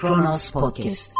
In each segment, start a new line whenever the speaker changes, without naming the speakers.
Kronos Podcast.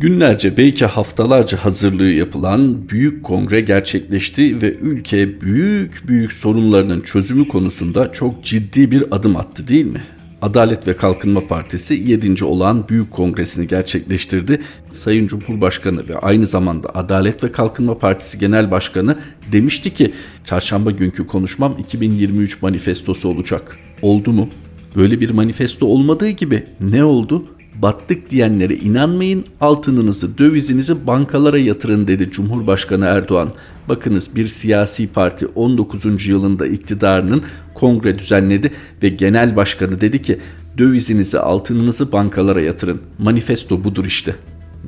Günlerce belki haftalarca hazırlığı yapılan büyük kongre gerçekleşti ve ülke büyük büyük sorunlarının çözümü konusunda çok ciddi bir adım attı değil mi? Adalet ve Kalkınma Partisi 7. olan büyük kongresini gerçekleştirdi. Sayın Cumhurbaşkanı ve aynı zamanda Adalet ve Kalkınma Partisi Genel Başkanı demişti ki çarşamba günkü konuşmam 2023 manifestosu olacak. Oldu mu? Böyle bir manifesto olmadığı gibi ne oldu? Battık diyenlere inanmayın, altınınızı, dövizinizi bankalara yatırın dedi Cumhurbaşkanı Erdoğan. Bakınız bir siyasi parti 19. yılında iktidarının kongre düzenledi ve genel başkanı dedi ki dövizinizi, altınınızı bankalara yatırın. Manifesto budur işte.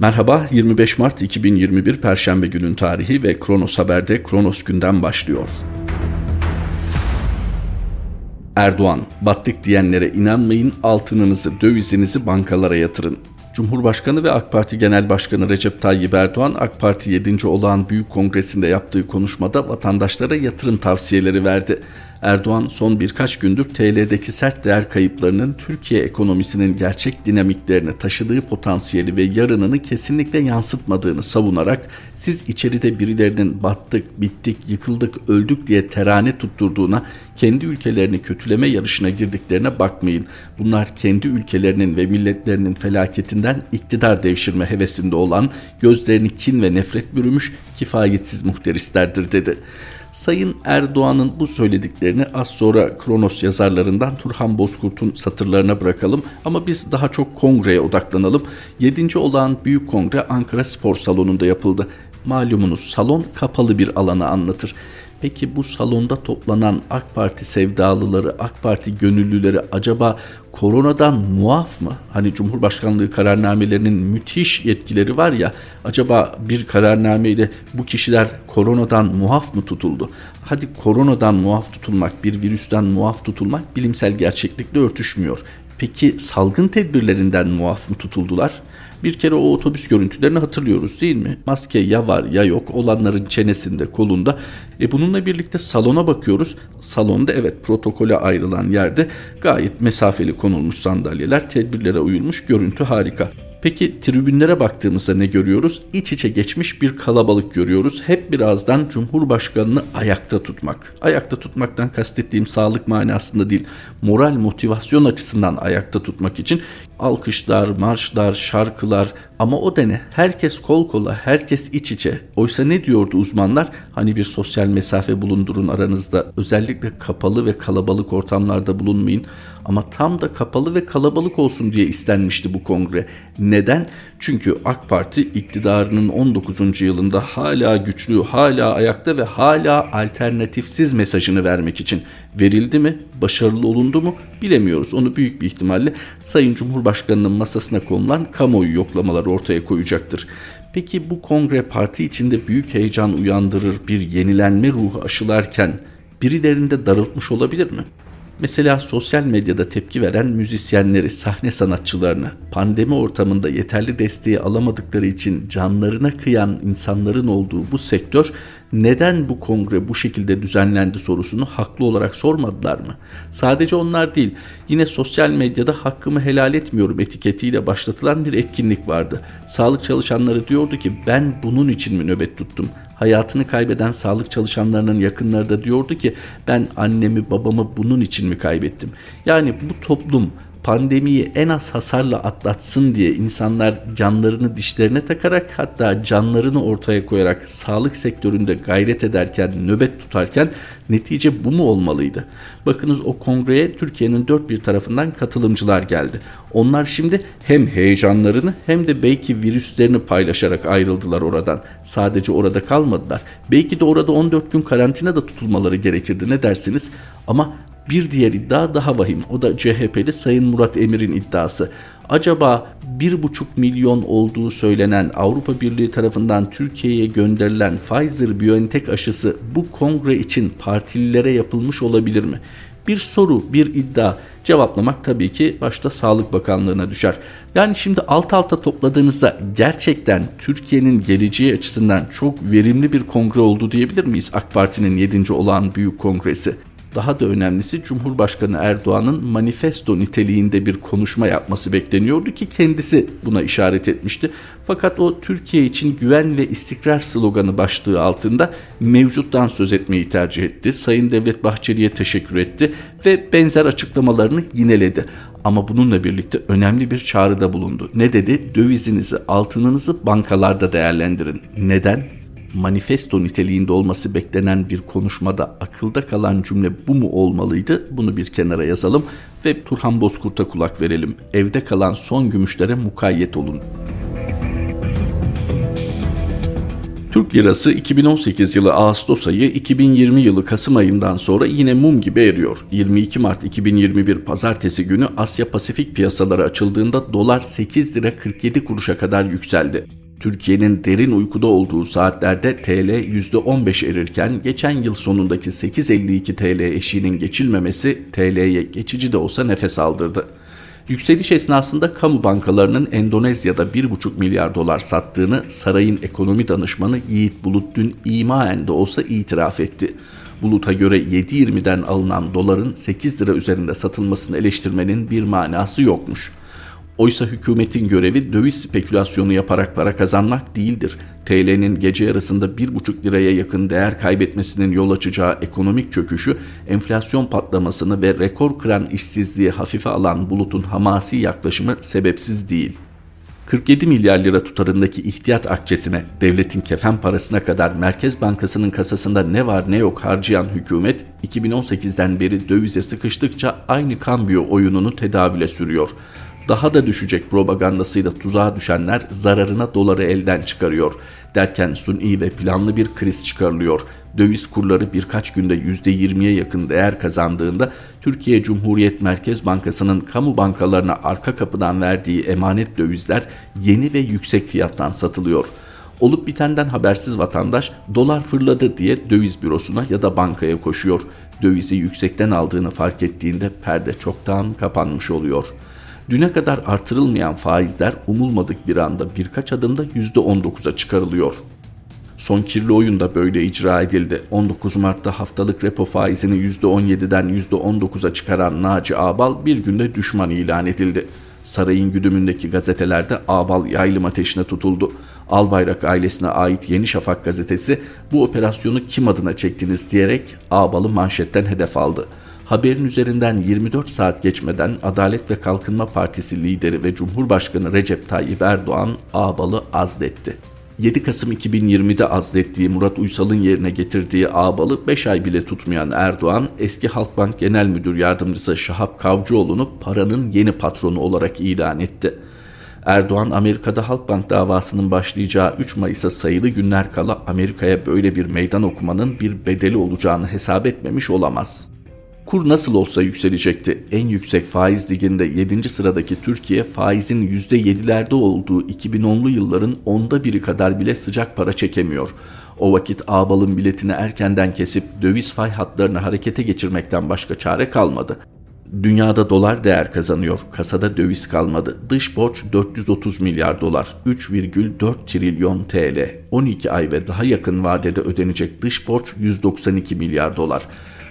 Merhaba 25 Mart 2021 Perşembe günün tarihi ve Kronos Haber'de Kronos günden başlıyor. Erdoğan, battık diyenlere inanmayın, altınınızı, dövizinizi bankalara yatırın. Cumhurbaşkanı ve AK Parti Genel Başkanı Recep Tayyip Erdoğan, AK Parti 7. olağan büyük kongresinde yaptığı konuşmada vatandaşlara yatırım tavsiyeleri verdi. Erdoğan son birkaç gündür TL'deki sert değer kayıplarının Türkiye ekonomisinin gerçek dinamiklerini taşıdığı potansiyeli ve yarınını kesinlikle yansıtmadığını savunarak siz içeride birilerinin battık, bittik, yıkıldık, öldük diye terane tutturduğuna, kendi ülkelerini kötüleme yarışına girdiklerine bakmayın. Bunlar kendi ülkelerinin ve milletlerinin felaketinden iktidar devşirme hevesinde olan, gözlerini kin ve nefret bürümüş kifayetsiz muhterislerdir dedi. Sayın Erdoğan'ın bu söylediklerini az sonra Kronos yazarlarından Turhan Bozkurt'un satırlarına bırakalım ama biz daha çok kongreye odaklanalım. 7. olan Büyük Kongre Ankara Spor Salonu'nda yapıldı. Malumunuz salon kapalı bir alanı anlatır. Peki bu salonda toplanan AK Parti sevdalıları, AK Parti gönüllüleri acaba koronadan muaf mı? Hani Cumhurbaşkanlığı kararnamelerinin müthiş yetkileri var ya, acaba bir kararnameyle bu kişiler koronadan muaf mı tutuldu? Hadi koronadan muaf tutulmak, bir virüsten muaf tutulmak bilimsel gerçeklikle örtüşmüyor. Peki salgın tedbirlerinden muaf mı tutuldular? Bir kere o otobüs görüntülerini hatırlıyoruz değil mi? Maske ya var ya yok olanların çenesinde kolunda. E bununla birlikte salona bakıyoruz. Salonda evet protokole ayrılan yerde gayet mesafeli konulmuş sandalyeler tedbirlere uyulmuş görüntü harika. Peki tribünlere baktığımızda ne görüyoruz? İç içe geçmiş bir kalabalık görüyoruz. Hep birazdan Cumhurbaşkanını ayakta tutmak. Ayakta tutmaktan kastettiğim sağlık manasında değil, moral motivasyon açısından ayakta tutmak için alkışlar, marşlar, şarkılar ama o dene herkes kol kola, herkes iç içe. Oysa ne diyordu uzmanlar? Hani bir sosyal mesafe bulundurun aranızda. Özellikle kapalı ve kalabalık ortamlarda bulunmayın. Ama tam da kapalı ve kalabalık olsun diye istenmişti bu kongre. Neden? Çünkü AK Parti iktidarının 19. yılında hala güçlü, hala ayakta ve hala alternatifsiz mesajını vermek için verildi mi? Başarılı olundu mu? Bilemiyoruz. Onu büyük bir ihtimalle Sayın Cumhurbaşkanı'nın masasına konulan kamuoyu yoklamaları ortaya koyacaktır. Peki bu kongre parti içinde büyük heyecan uyandırır bir yenilenme ruhu aşılarken birilerinde darıltmış olabilir mi? Mesela sosyal medyada tepki veren müzisyenleri, sahne sanatçılarını, pandemi ortamında yeterli desteği alamadıkları için canlarına kıyan insanların olduğu bu sektör neden bu kongre bu şekilde düzenlendi sorusunu haklı olarak sormadılar mı? Sadece onlar değil, yine sosyal medyada hakkımı helal etmiyorum etiketiyle başlatılan bir etkinlik vardı. Sağlık çalışanları diyordu ki ben bunun için mi nöbet tuttum? Hayatını kaybeden sağlık çalışanlarının yakınları da diyordu ki ben annemi babamı bunun için mi kaybettim? Yani bu toplum pandemiyi en az hasarla atlatsın diye insanlar canlarını dişlerine takarak hatta canlarını ortaya koyarak sağlık sektöründe gayret ederken, nöbet tutarken netice bu mu olmalıydı? Bakınız o kongreye Türkiye'nin dört bir tarafından katılımcılar geldi. Onlar şimdi hem heyecanlarını hem de belki virüslerini paylaşarak ayrıldılar oradan. Sadece orada kalmadılar. Belki de orada 14 gün karantina da tutulmaları gerekirdi ne dersiniz? Ama bir diğer iddia daha vahim. O da CHP'li Sayın Murat Emir'in iddiası. Acaba 1,5 milyon olduğu söylenen Avrupa Birliği tarafından Türkiye'ye gönderilen Pfizer-BioNTech aşısı bu kongre için partililere yapılmış olabilir mi? Bir soru, bir iddia cevaplamak tabii ki başta Sağlık Bakanlığı'na düşer. Yani şimdi alt alta topladığınızda gerçekten Türkiye'nin geleceği açısından çok verimli bir kongre oldu diyebilir miyiz AK Parti'nin 7. olan büyük kongresi? Daha da önemlisi Cumhurbaşkanı Erdoğan'ın manifesto niteliğinde bir konuşma yapması bekleniyordu ki kendisi buna işaret etmişti. Fakat o Türkiye için güven ve istikrar sloganı başlığı altında mevcuttan söz etmeyi tercih etti. Sayın Devlet Bahçeli'ye teşekkür etti ve benzer açıklamalarını yineledi. Ama bununla birlikte önemli bir çağrıda bulundu. Ne dedi? Dövizinizi, altınınızı bankalarda değerlendirin. Neden? Manifesto niteliğinde olması beklenen bir konuşmada akılda kalan cümle bu mu olmalıydı? Bunu bir kenara yazalım ve Turhan Bozkurt'a kulak verelim. Evde kalan son gümüşlere mukayyet olun. Türk lirası 2018 yılı Ağustos ayı 2020 yılı Kasım ayından sonra yine mum gibi eriyor. 22 Mart 2021 pazartesi günü Asya Pasifik piyasaları açıldığında dolar 8 lira 47 kuruşa kadar yükseldi. Türkiye'nin derin uykuda olduğu saatlerde TL %15 erirken geçen yıl sonundaki 8.52 TL eşiğinin geçilmemesi TL'ye geçici de olsa nefes aldırdı. Yükseliş esnasında kamu bankalarının Endonezya'da 1,5 milyar dolar sattığını sarayın ekonomi danışmanı Yiğit Bulut dün imaen de olsa itiraf etti. Bulut'a göre 7.20'den alınan doların 8 lira üzerinde satılmasını eleştirmenin bir manası yokmuş.'' Oysa hükümetin görevi döviz spekülasyonu yaparak para kazanmak değildir. TL'nin gece yarısında 1,5 liraya yakın değer kaybetmesinin yol açacağı ekonomik çöküşü, enflasyon patlamasını ve rekor kıran işsizliği hafife alan bulutun hamasi yaklaşımı sebepsiz değil. 47 milyar lira tutarındaki ihtiyat akçesine, devletin kefen parasına kadar Merkez Bankası'nın kasasında ne var ne yok harcayan hükümet 2018'den beri dövize sıkıştıkça aynı kambiyo oyununu tedavüle sürüyor daha da düşecek propagandasıyla tuzağa düşenler zararına doları elden çıkarıyor. Derken suni ve planlı bir kriz çıkarılıyor. Döviz kurları birkaç günde %20'ye yakın değer kazandığında Türkiye Cumhuriyet Merkez Bankası'nın kamu bankalarına arka kapıdan verdiği emanet dövizler yeni ve yüksek fiyattan satılıyor. Olup bitenden habersiz vatandaş dolar fırladı diye döviz bürosuna ya da bankaya koşuyor. Dövizi yüksekten aldığını fark ettiğinde perde çoktan kapanmış oluyor.'' Düne kadar artırılmayan faizler umulmadık bir anda birkaç adımda %19'a çıkarılıyor. Son kirli oyun da böyle icra edildi. 19 Mart'ta haftalık repo faizini %17'den %19'a çıkaran Naci Ağbal bir günde düşman ilan edildi. Sarayın güdümündeki gazetelerde Ağbal yaylım ateşine tutuldu. Albayrak ailesine ait Yeni Şafak gazetesi bu operasyonu kim adına çektiniz diyerek Ağbal'ı manşetten hedef aldı. Haberin üzerinden 24 saat geçmeden Adalet ve Kalkınma Partisi lideri ve Cumhurbaşkanı Recep Tayyip Erdoğan Ağbal'ı azletti. 7 Kasım 2020'de azlettiği Murat Uysal'ın yerine getirdiği Ağbal'ı 5 ay bile tutmayan Erdoğan, eski Halkbank Genel Müdür Yardımcısı Şahap Kavcıoğlu'nu paranın yeni patronu olarak ilan etti. Erdoğan Amerika'da Halkbank davasının başlayacağı 3 Mayıs'a sayılı günler kala Amerika'ya böyle bir meydan okumanın bir bedeli olacağını hesap etmemiş olamaz. Kur nasıl olsa yükselecekti. En yüksek faiz liginde 7. sıradaki Türkiye faizin %7'lerde olduğu 2010'lu yılların onda biri kadar bile sıcak para çekemiyor. O vakit ağbalın biletini erkenden kesip döviz fay hatlarını harekete geçirmekten başka çare kalmadı. Dünyada dolar değer kazanıyor. Kasada döviz kalmadı. Dış borç 430 milyar dolar. 3,4 trilyon TL. 12 ay ve daha yakın vadede ödenecek dış borç 192 milyar dolar.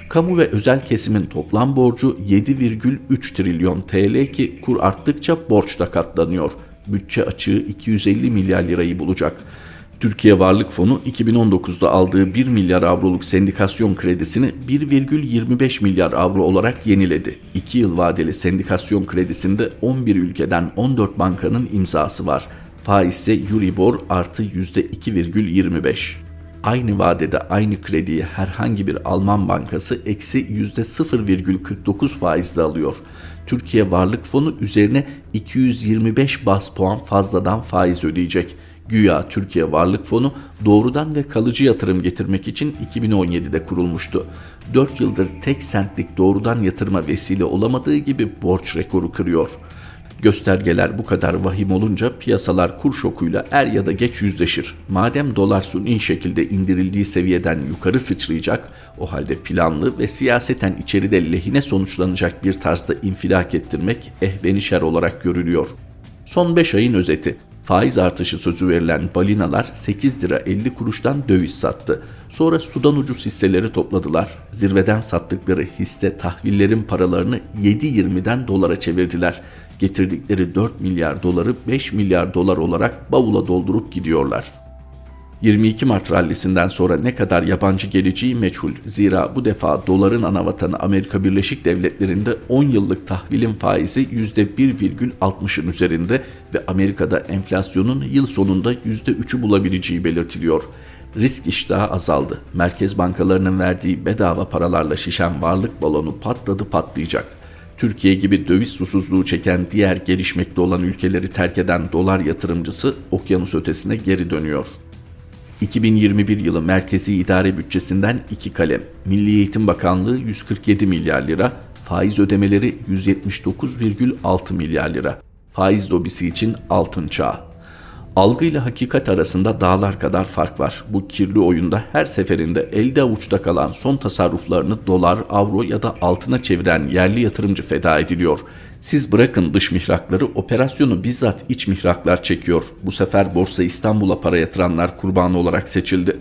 Kamu ve özel kesimin toplam borcu 7,3 trilyon TL ki kur arttıkça borç da katlanıyor. Bütçe açığı 250 milyar lirayı bulacak. Türkiye Varlık Fonu 2019'da aldığı 1 milyar avroluk sendikasyon kredisini 1,25 milyar avro olarak yeniledi. 2 yıl vadeli sendikasyon kredisinde 11 ülkeden 14 bankanın imzası var. Faiz ise Euribor artı %2,25 aynı vadede aynı krediyi herhangi bir Alman bankası eksi %0,49 faizle alıyor. Türkiye Varlık Fonu üzerine 225 bas puan fazladan faiz ödeyecek. Güya Türkiye Varlık Fonu doğrudan ve kalıcı yatırım getirmek için 2017'de kurulmuştu. 4 yıldır tek sentlik doğrudan yatırıma vesile olamadığı gibi borç rekoru kırıyor. Göstergeler bu kadar vahim olunca piyasalar kur şokuyla er ya da geç yüzleşir. Madem dolar suni şekilde indirildiği seviyeden yukarı sıçrayacak, o halde planlı ve siyaseten içeride lehine sonuçlanacak bir tarzda infilak ettirmek ehvenişer olarak görülüyor. Son 5 ayın özeti. Faiz artışı sözü verilen balinalar 8 lira 50 kuruştan döviz sattı. Sonra sudan ucuz hisseleri topladılar. Zirveden sattıkları hisse tahvillerin paralarını 7.20'den dolara çevirdiler. Getirdikleri 4 milyar doları 5 milyar dolar olarak bavula doldurup gidiyorlar. 22 Mart rallisinden sonra ne kadar yabancı geleceği meçhul. Zira bu defa doların anavatanı Amerika Birleşik Devletleri'nde 10 yıllık tahvilin faizi %1,60'ın üzerinde ve Amerika'da enflasyonun yıl sonunda %3'ü bulabileceği belirtiliyor. Risk iştahı azaldı. Merkez bankalarının verdiği bedava paralarla şişen varlık balonu patladı patlayacak. Türkiye gibi döviz susuzluğu çeken diğer gelişmekte olan ülkeleri terk eden dolar yatırımcısı okyanus ötesine geri dönüyor. 2021 yılı merkezi idare bütçesinden iki kalem. Milli Eğitim Bakanlığı 147 milyar lira, faiz ödemeleri 179,6 milyar lira. Faiz lobisi için altın çağ. Algı ile hakikat arasında dağlar kadar fark var. Bu kirli oyunda her seferinde elde avuçta kalan son tasarruflarını dolar, avro ya da altına çeviren yerli yatırımcı feda ediliyor. Siz bırakın dış mihrakları operasyonu bizzat iç mihraklar çekiyor. Bu sefer Borsa İstanbul'a para yatıranlar kurbanı olarak seçildi.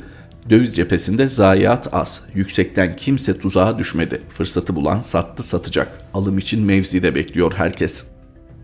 Döviz cephesinde zayiat az. Yüksekten kimse tuzağa düşmedi. Fırsatı bulan sattı satacak. Alım için mevzide bekliyor herkes.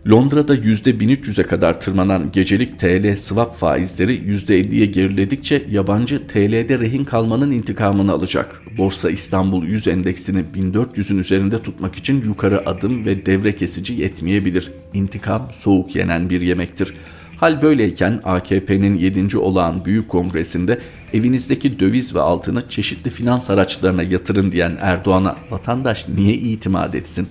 Londra'da %1300'e kadar tırmanan gecelik TL swap faizleri %50'ye geriledikçe yabancı TL'de rehin kalmanın intikamını alacak. Borsa İstanbul 100 endeksini 1400'ün üzerinde tutmak için yukarı adım ve devre kesici yetmeyebilir. İntikam soğuk yenen bir yemektir. Hal böyleyken AKP'nin 7. olağan büyük kongresinde evinizdeki döviz ve altını çeşitli finans araçlarına yatırın diyen Erdoğan'a vatandaş niye itimat etsin?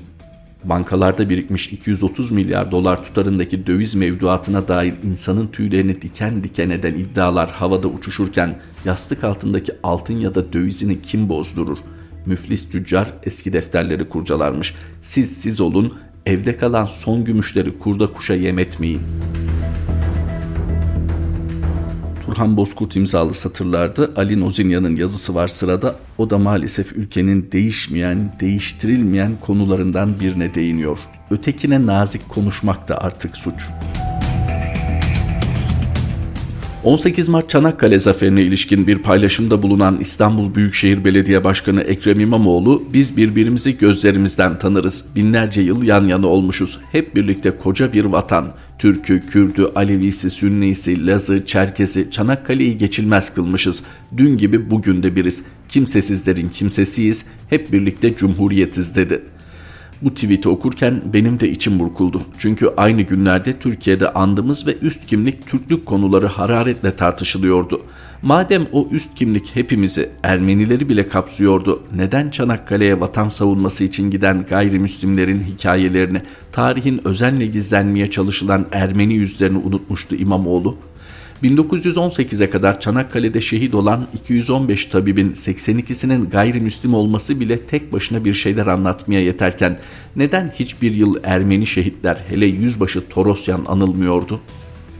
Bankalarda birikmiş 230 milyar dolar tutarındaki döviz mevduatına dair insanın tüylerini diken diken eden iddialar havada uçuşurken yastık altındaki altın ya da dövizini kim bozdurur? Müflis tüccar eski defterleri kurcalarmış. Siz siz olun, evde kalan son gümüşleri kurda kuşa yem etmeyin.'' Turhan Bozkurt imzalı satırlarda Ali Nozinya'nın yazısı var sırada. O da maalesef ülkenin değişmeyen, değiştirilmeyen konularından birine değiniyor. Ötekine nazik konuşmak da artık suç. 18 Mart Çanakkale zaferine ilişkin bir paylaşımda bulunan İstanbul Büyükşehir Belediye Başkanı Ekrem İmamoğlu, biz birbirimizi gözlerimizden tanırız. Binlerce yıl yan yana olmuşuz. Hep birlikte koca bir vatan. Türk'ü, Kürt'ü, Alevisi, Sünnisi, Laz'ı, Çerkesi, Çanakkale'yi geçilmez kılmışız. Dün gibi bugün de biriz. Kimsesizlerin kimsesiyiz. Hep birlikte cumhuriyetiz dedi.'' Bu tweet'i okurken benim de içim burkuldu. Çünkü aynı günlerde Türkiye'de andımız ve üst kimlik Türklük konuları hararetle tartışılıyordu. Madem o üst kimlik hepimizi, Ermenileri bile kapsıyordu, neden Çanakkale'ye vatan savunması için giden gayrimüslimlerin hikayelerini, tarihin özenle gizlenmeye çalışılan Ermeni yüzlerini unutmuştu İmamoğlu? 1918'e kadar Çanakkale'de şehit olan 215 tabibin 82'sinin gayrimüslim olması bile tek başına bir şeyler anlatmaya yeterken neden hiçbir yıl Ermeni şehitler hele yüzbaşı Torosyan anılmıyordu?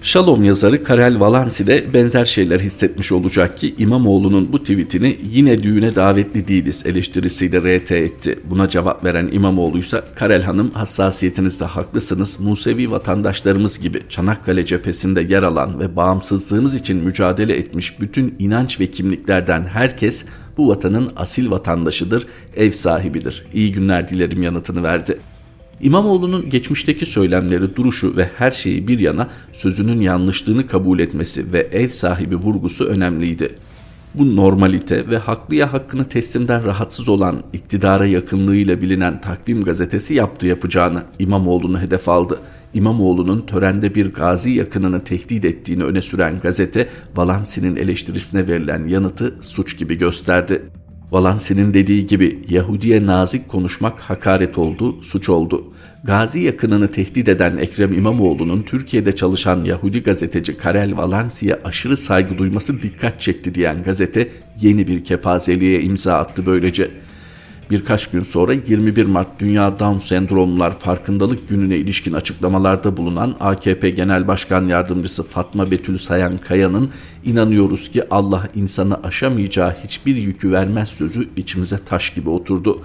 Shalom yazarı Karel Valansi de benzer şeyler hissetmiş olacak ki İmamoğlu'nun bu tweetini yine düğüne davetli değiliz eleştirisiyle RT etti. Buna cevap veren İmamoğlu ise Karel Hanım hassasiyetinizde haklısınız. Musevi vatandaşlarımız gibi Çanakkale cephesinde yer alan ve bağımsızlığımız için mücadele etmiş bütün inanç ve kimliklerden herkes bu vatanın asil vatandaşıdır, ev sahibidir. İyi günler dilerim yanıtını verdi. İmamoğlu'nun geçmişteki söylemleri, duruşu ve her şeyi bir yana sözünün yanlışlığını kabul etmesi ve ev sahibi vurgusu önemliydi. Bu normalite ve haklıya hakkını teslimden rahatsız olan iktidara yakınlığıyla bilinen Takvim gazetesi yaptı yapacağını İmamoğlu'nu hedef aldı. İmamoğlu'nun törende bir gazi yakınını tehdit ettiğini öne süren gazete Valansi'nin eleştirisine verilen yanıtı suç gibi gösterdi. Valansi'nin dediği gibi Yahudiye nazik konuşmak hakaret oldu, suç oldu. Gazi yakınını tehdit eden Ekrem İmamoğlu'nun Türkiye'de çalışan Yahudi gazeteci Karel Valansi'ye aşırı saygı duyması dikkat çekti diyen gazete yeni bir kepazeliğe imza attı böylece. Birkaç gün sonra 21 Mart Dünya Down Sendromlar Farkındalık Günü'ne ilişkin açıklamalarda bulunan AKP Genel Başkan Yardımcısı Fatma Betül Sayan Kaya'nın inanıyoruz ki Allah insanı aşamayacağı hiçbir yükü vermez sözü içimize taş gibi oturdu.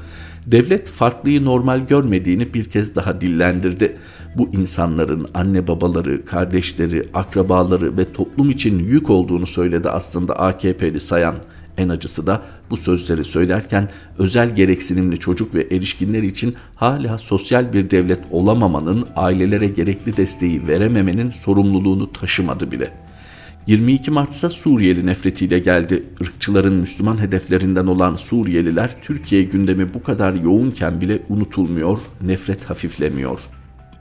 Devlet farklıyı normal görmediğini bir kez daha dillendirdi. bu insanların anne babaları, kardeşleri, akrabaları ve toplum için yük olduğunu söyledi aslında AKP'li sayan. En acısı da bu sözleri söylerken özel gereksinimli çocuk ve erişkinler için hala sosyal bir devlet olamamanın, ailelere gerekli desteği verememenin sorumluluğunu taşımadı bile. 22 Mart Suriyeli nefretiyle geldi. Irkçıların Müslüman hedeflerinden olan Suriyeliler Türkiye gündemi bu kadar yoğunken bile unutulmuyor, nefret hafiflemiyor.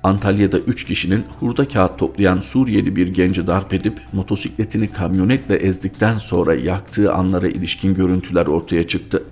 Antalya'da 3 kişinin hurda kağıt toplayan Suriyeli bir genci darp edip motosikletini kamyonetle ezdikten sonra yaktığı anlara ilişkin görüntüler ortaya çıktı.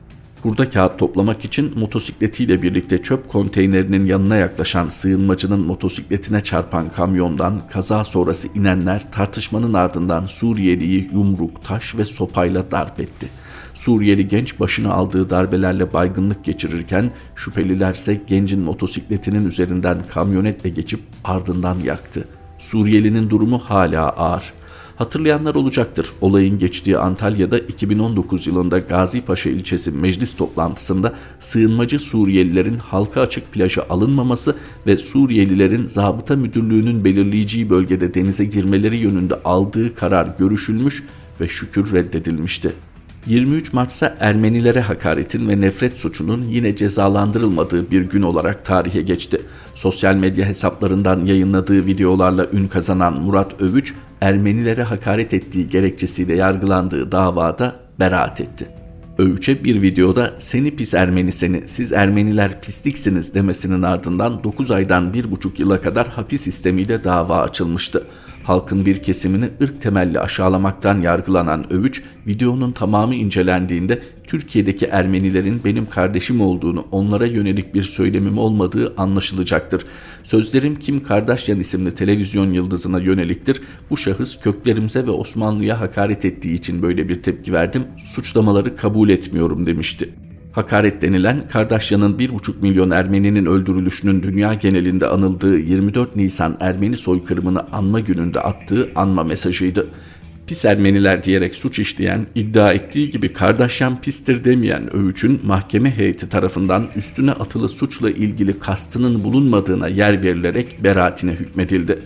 Hurda kağıt toplamak için motosikletiyle birlikte çöp konteynerinin yanına yaklaşan sığınmacının motosikletine çarpan kamyondan kaza sonrası inenler tartışmanın ardından Suriyeliyi yumruk, taş ve sopayla darp etti. Suriyeli genç başına aldığı darbelerle baygınlık geçirirken şüphelilerse gencin motosikletinin üzerinden kamyonetle geçip ardından yaktı. Suriyelinin durumu hala ağır. Hatırlayanlar olacaktır. Olayın geçtiği Antalya'da 2019 yılında Gazipaşa ilçesi meclis toplantısında sığınmacı Suriyelilerin halka açık plaja alınmaması ve Suriyelilerin zabıta müdürlüğünün belirleyeceği bölgede denize girmeleri yönünde aldığı karar görüşülmüş ve şükür reddedilmişti. 23 Mart Ermenilere hakaretin ve nefret suçunun yine cezalandırılmadığı bir gün olarak tarihe geçti. Sosyal medya hesaplarından yayınladığı videolarla ün kazanan Murat Övüç, Ermenilere hakaret ettiği gerekçesiyle yargılandığı davada beraat etti. Övüç'e bir videoda seni pis Ermeni seni siz Ermeniler pisliksiniz demesinin ardından 9 aydan 1,5 yıla kadar hapis sistemiyle dava açılmıştı. Halkın bir kesimini ırk temelli aşağılamaktan yargılanan Övüç, videonun tamamı incelendiğinde Türkiye'deki Ermenilerin benim kardeşim olduğunu, onlara yönelik bir söylemim olmadığı anlaşılacaktır. Sözlerim Kim Kardashian isimli televizyon yıldızına yöneliktir. Bu şahıs köklerimize ve Osmanlı'ya hakaret ettiği için böyle bir tepki verdim. Suçlamaları kabul etmiyorum demişti. Hakaret denilen Kardaşyan'ın 1,5 milyon Ermeninin öldürülüşünün dünya genelinde anıldığı 24 Nisan Ermeni soykırımını anma gününde attığı anma mesajıydı. Pis Ermeniler diyerek suç işleyen, iddia ettiği gibi Kardaşyan pistir demeyen övücün mahkeme heyeti tarafından üstüne atılı suçla ilgili kastının bulunmadığına yer verilerek beraatine hükmedildi.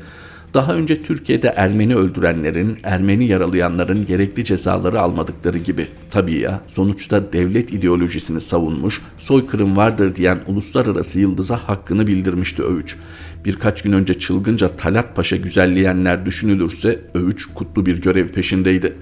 Daha önce Türkiye'de Ermeni öldürenlerin, Ermeni yaralayanların gerekli cezaları almadıkları gibi. Tabii ya, sonuçta devlet ideolojisini savunmuş, soykırım vardır diyen uluslararası yıldıza hakkını bildirmişti Övüç. Birkaç gün önce çılgınca Talat Paşa güzelleyenler düşünülürse Övüç kutlu bir görev peşindeydi.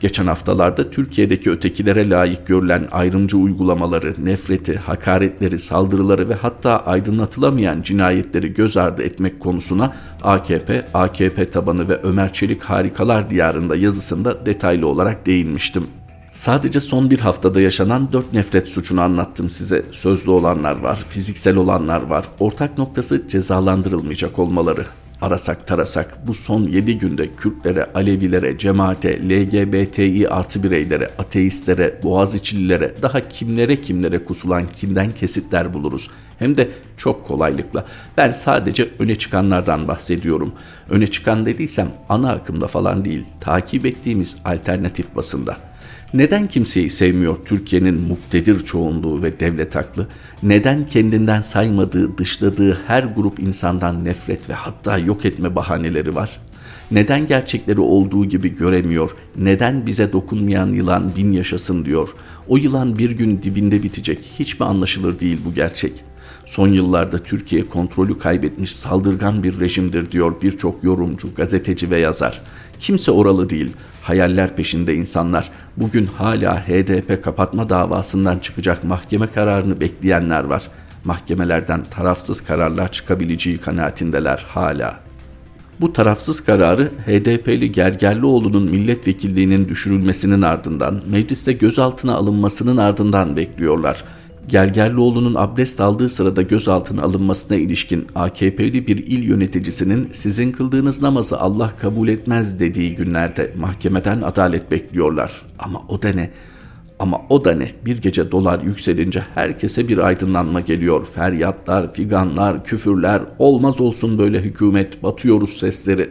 Geçen haftalarda Türkiye'deki ötekilere layık görülen ayrımcı uygulamaları, nefreti, hakaretleri, saldırıları ve hatta aydınlatılamayan cinayetleri göz ardı etmek konusuna AKP, AKP tabanı ve Ömer Çelik Harikalar Diyarında yazısında detaylı olarak değinmiştim. Sadece son bir haftada yaşanan dört nefret suçunu anlattım size. Sözlü olanlar var, fiziksel olanlar var. Ortak noktası cezalandırılmayacak olmaları arasak tarasak bu son 7 günde Kürtlere, Alevilere, cemaate, LGBTİ artı bireylere, ateistlere, boğaziçi'lilere daha kimlere kimlere kusulan kinden kesitler buluruz. Hem de çok kolaylıkla. Ben sadece öne çıkanlardan bahsediyorum. Öne çıkan dediysem ana akımda falan değil, takip ettiğimiz alternatif basında. Neden kimseyi sevmiyor Türkiye'nin muktedir çoğunluğu ve devlet aklı? Neden kendinden saymadığı, dışladığı her grup insandan nefret ve hatta yok etme bahaneleri var? Neden gerçekleri olduğu gibi göremiyor? Neden bize dokunmayan yılan bin yaşasın diyor? O yılan bir gün dibinde bitecek. Hiç mi anlaşılır değil bu gerçek? Son yıllarda Türkiye kontrolü kaybetmiş saldırgan bir rejimdir diyor birçok yorumcu, gazeteci ve yazar. Kimse oralı değil. Hayaller peşinde insanlar. Bugün hala HDP kapatma davasından çıkacak mahkeme kararını bekleyenler var. Mahkemelerden tarafsız kararlar çıkabileceği kanaatindeler hala. Bu tarafsız kararı HDP'li Gergerlioğlu'nun milletvekilliğinin düşürülmesinin ardından, mecliste gözaltına alınmasının ardından bekliyorlar. Gergerlioğlu'nun abdest aldığı sırada gözaltına alınmasına ilişkin AKP'li bir il yöneticisinin sizin kıldığınız namazı Allah kabul etmez dediği günlerde mahkemeden adalet bekliyorlar. Ama o da ne? Ama o da ne? Bir gece dolar yükselince herkese bir aydınlanma geliyor. Feryatlar, figanlar, küfürler, olmaz olsun böyle hükümet, batıyoruz sesleri.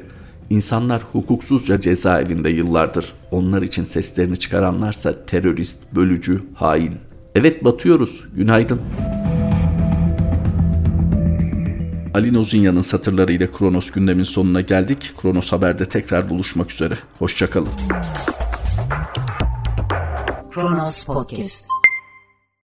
İnsanlar hukuksuzca cezaevinde yıllardır. Onlar için seslerini çıkaranlarsa terörist, bölücü, hain. Evet batıyoruz. Günaydın. Ali Nozinya'nın satırlarıyla Kronos gündemin sonuna geldik. Kronos Haber'de tekrar buluşmak üzere. Hoşçakalın. Kronos Podcast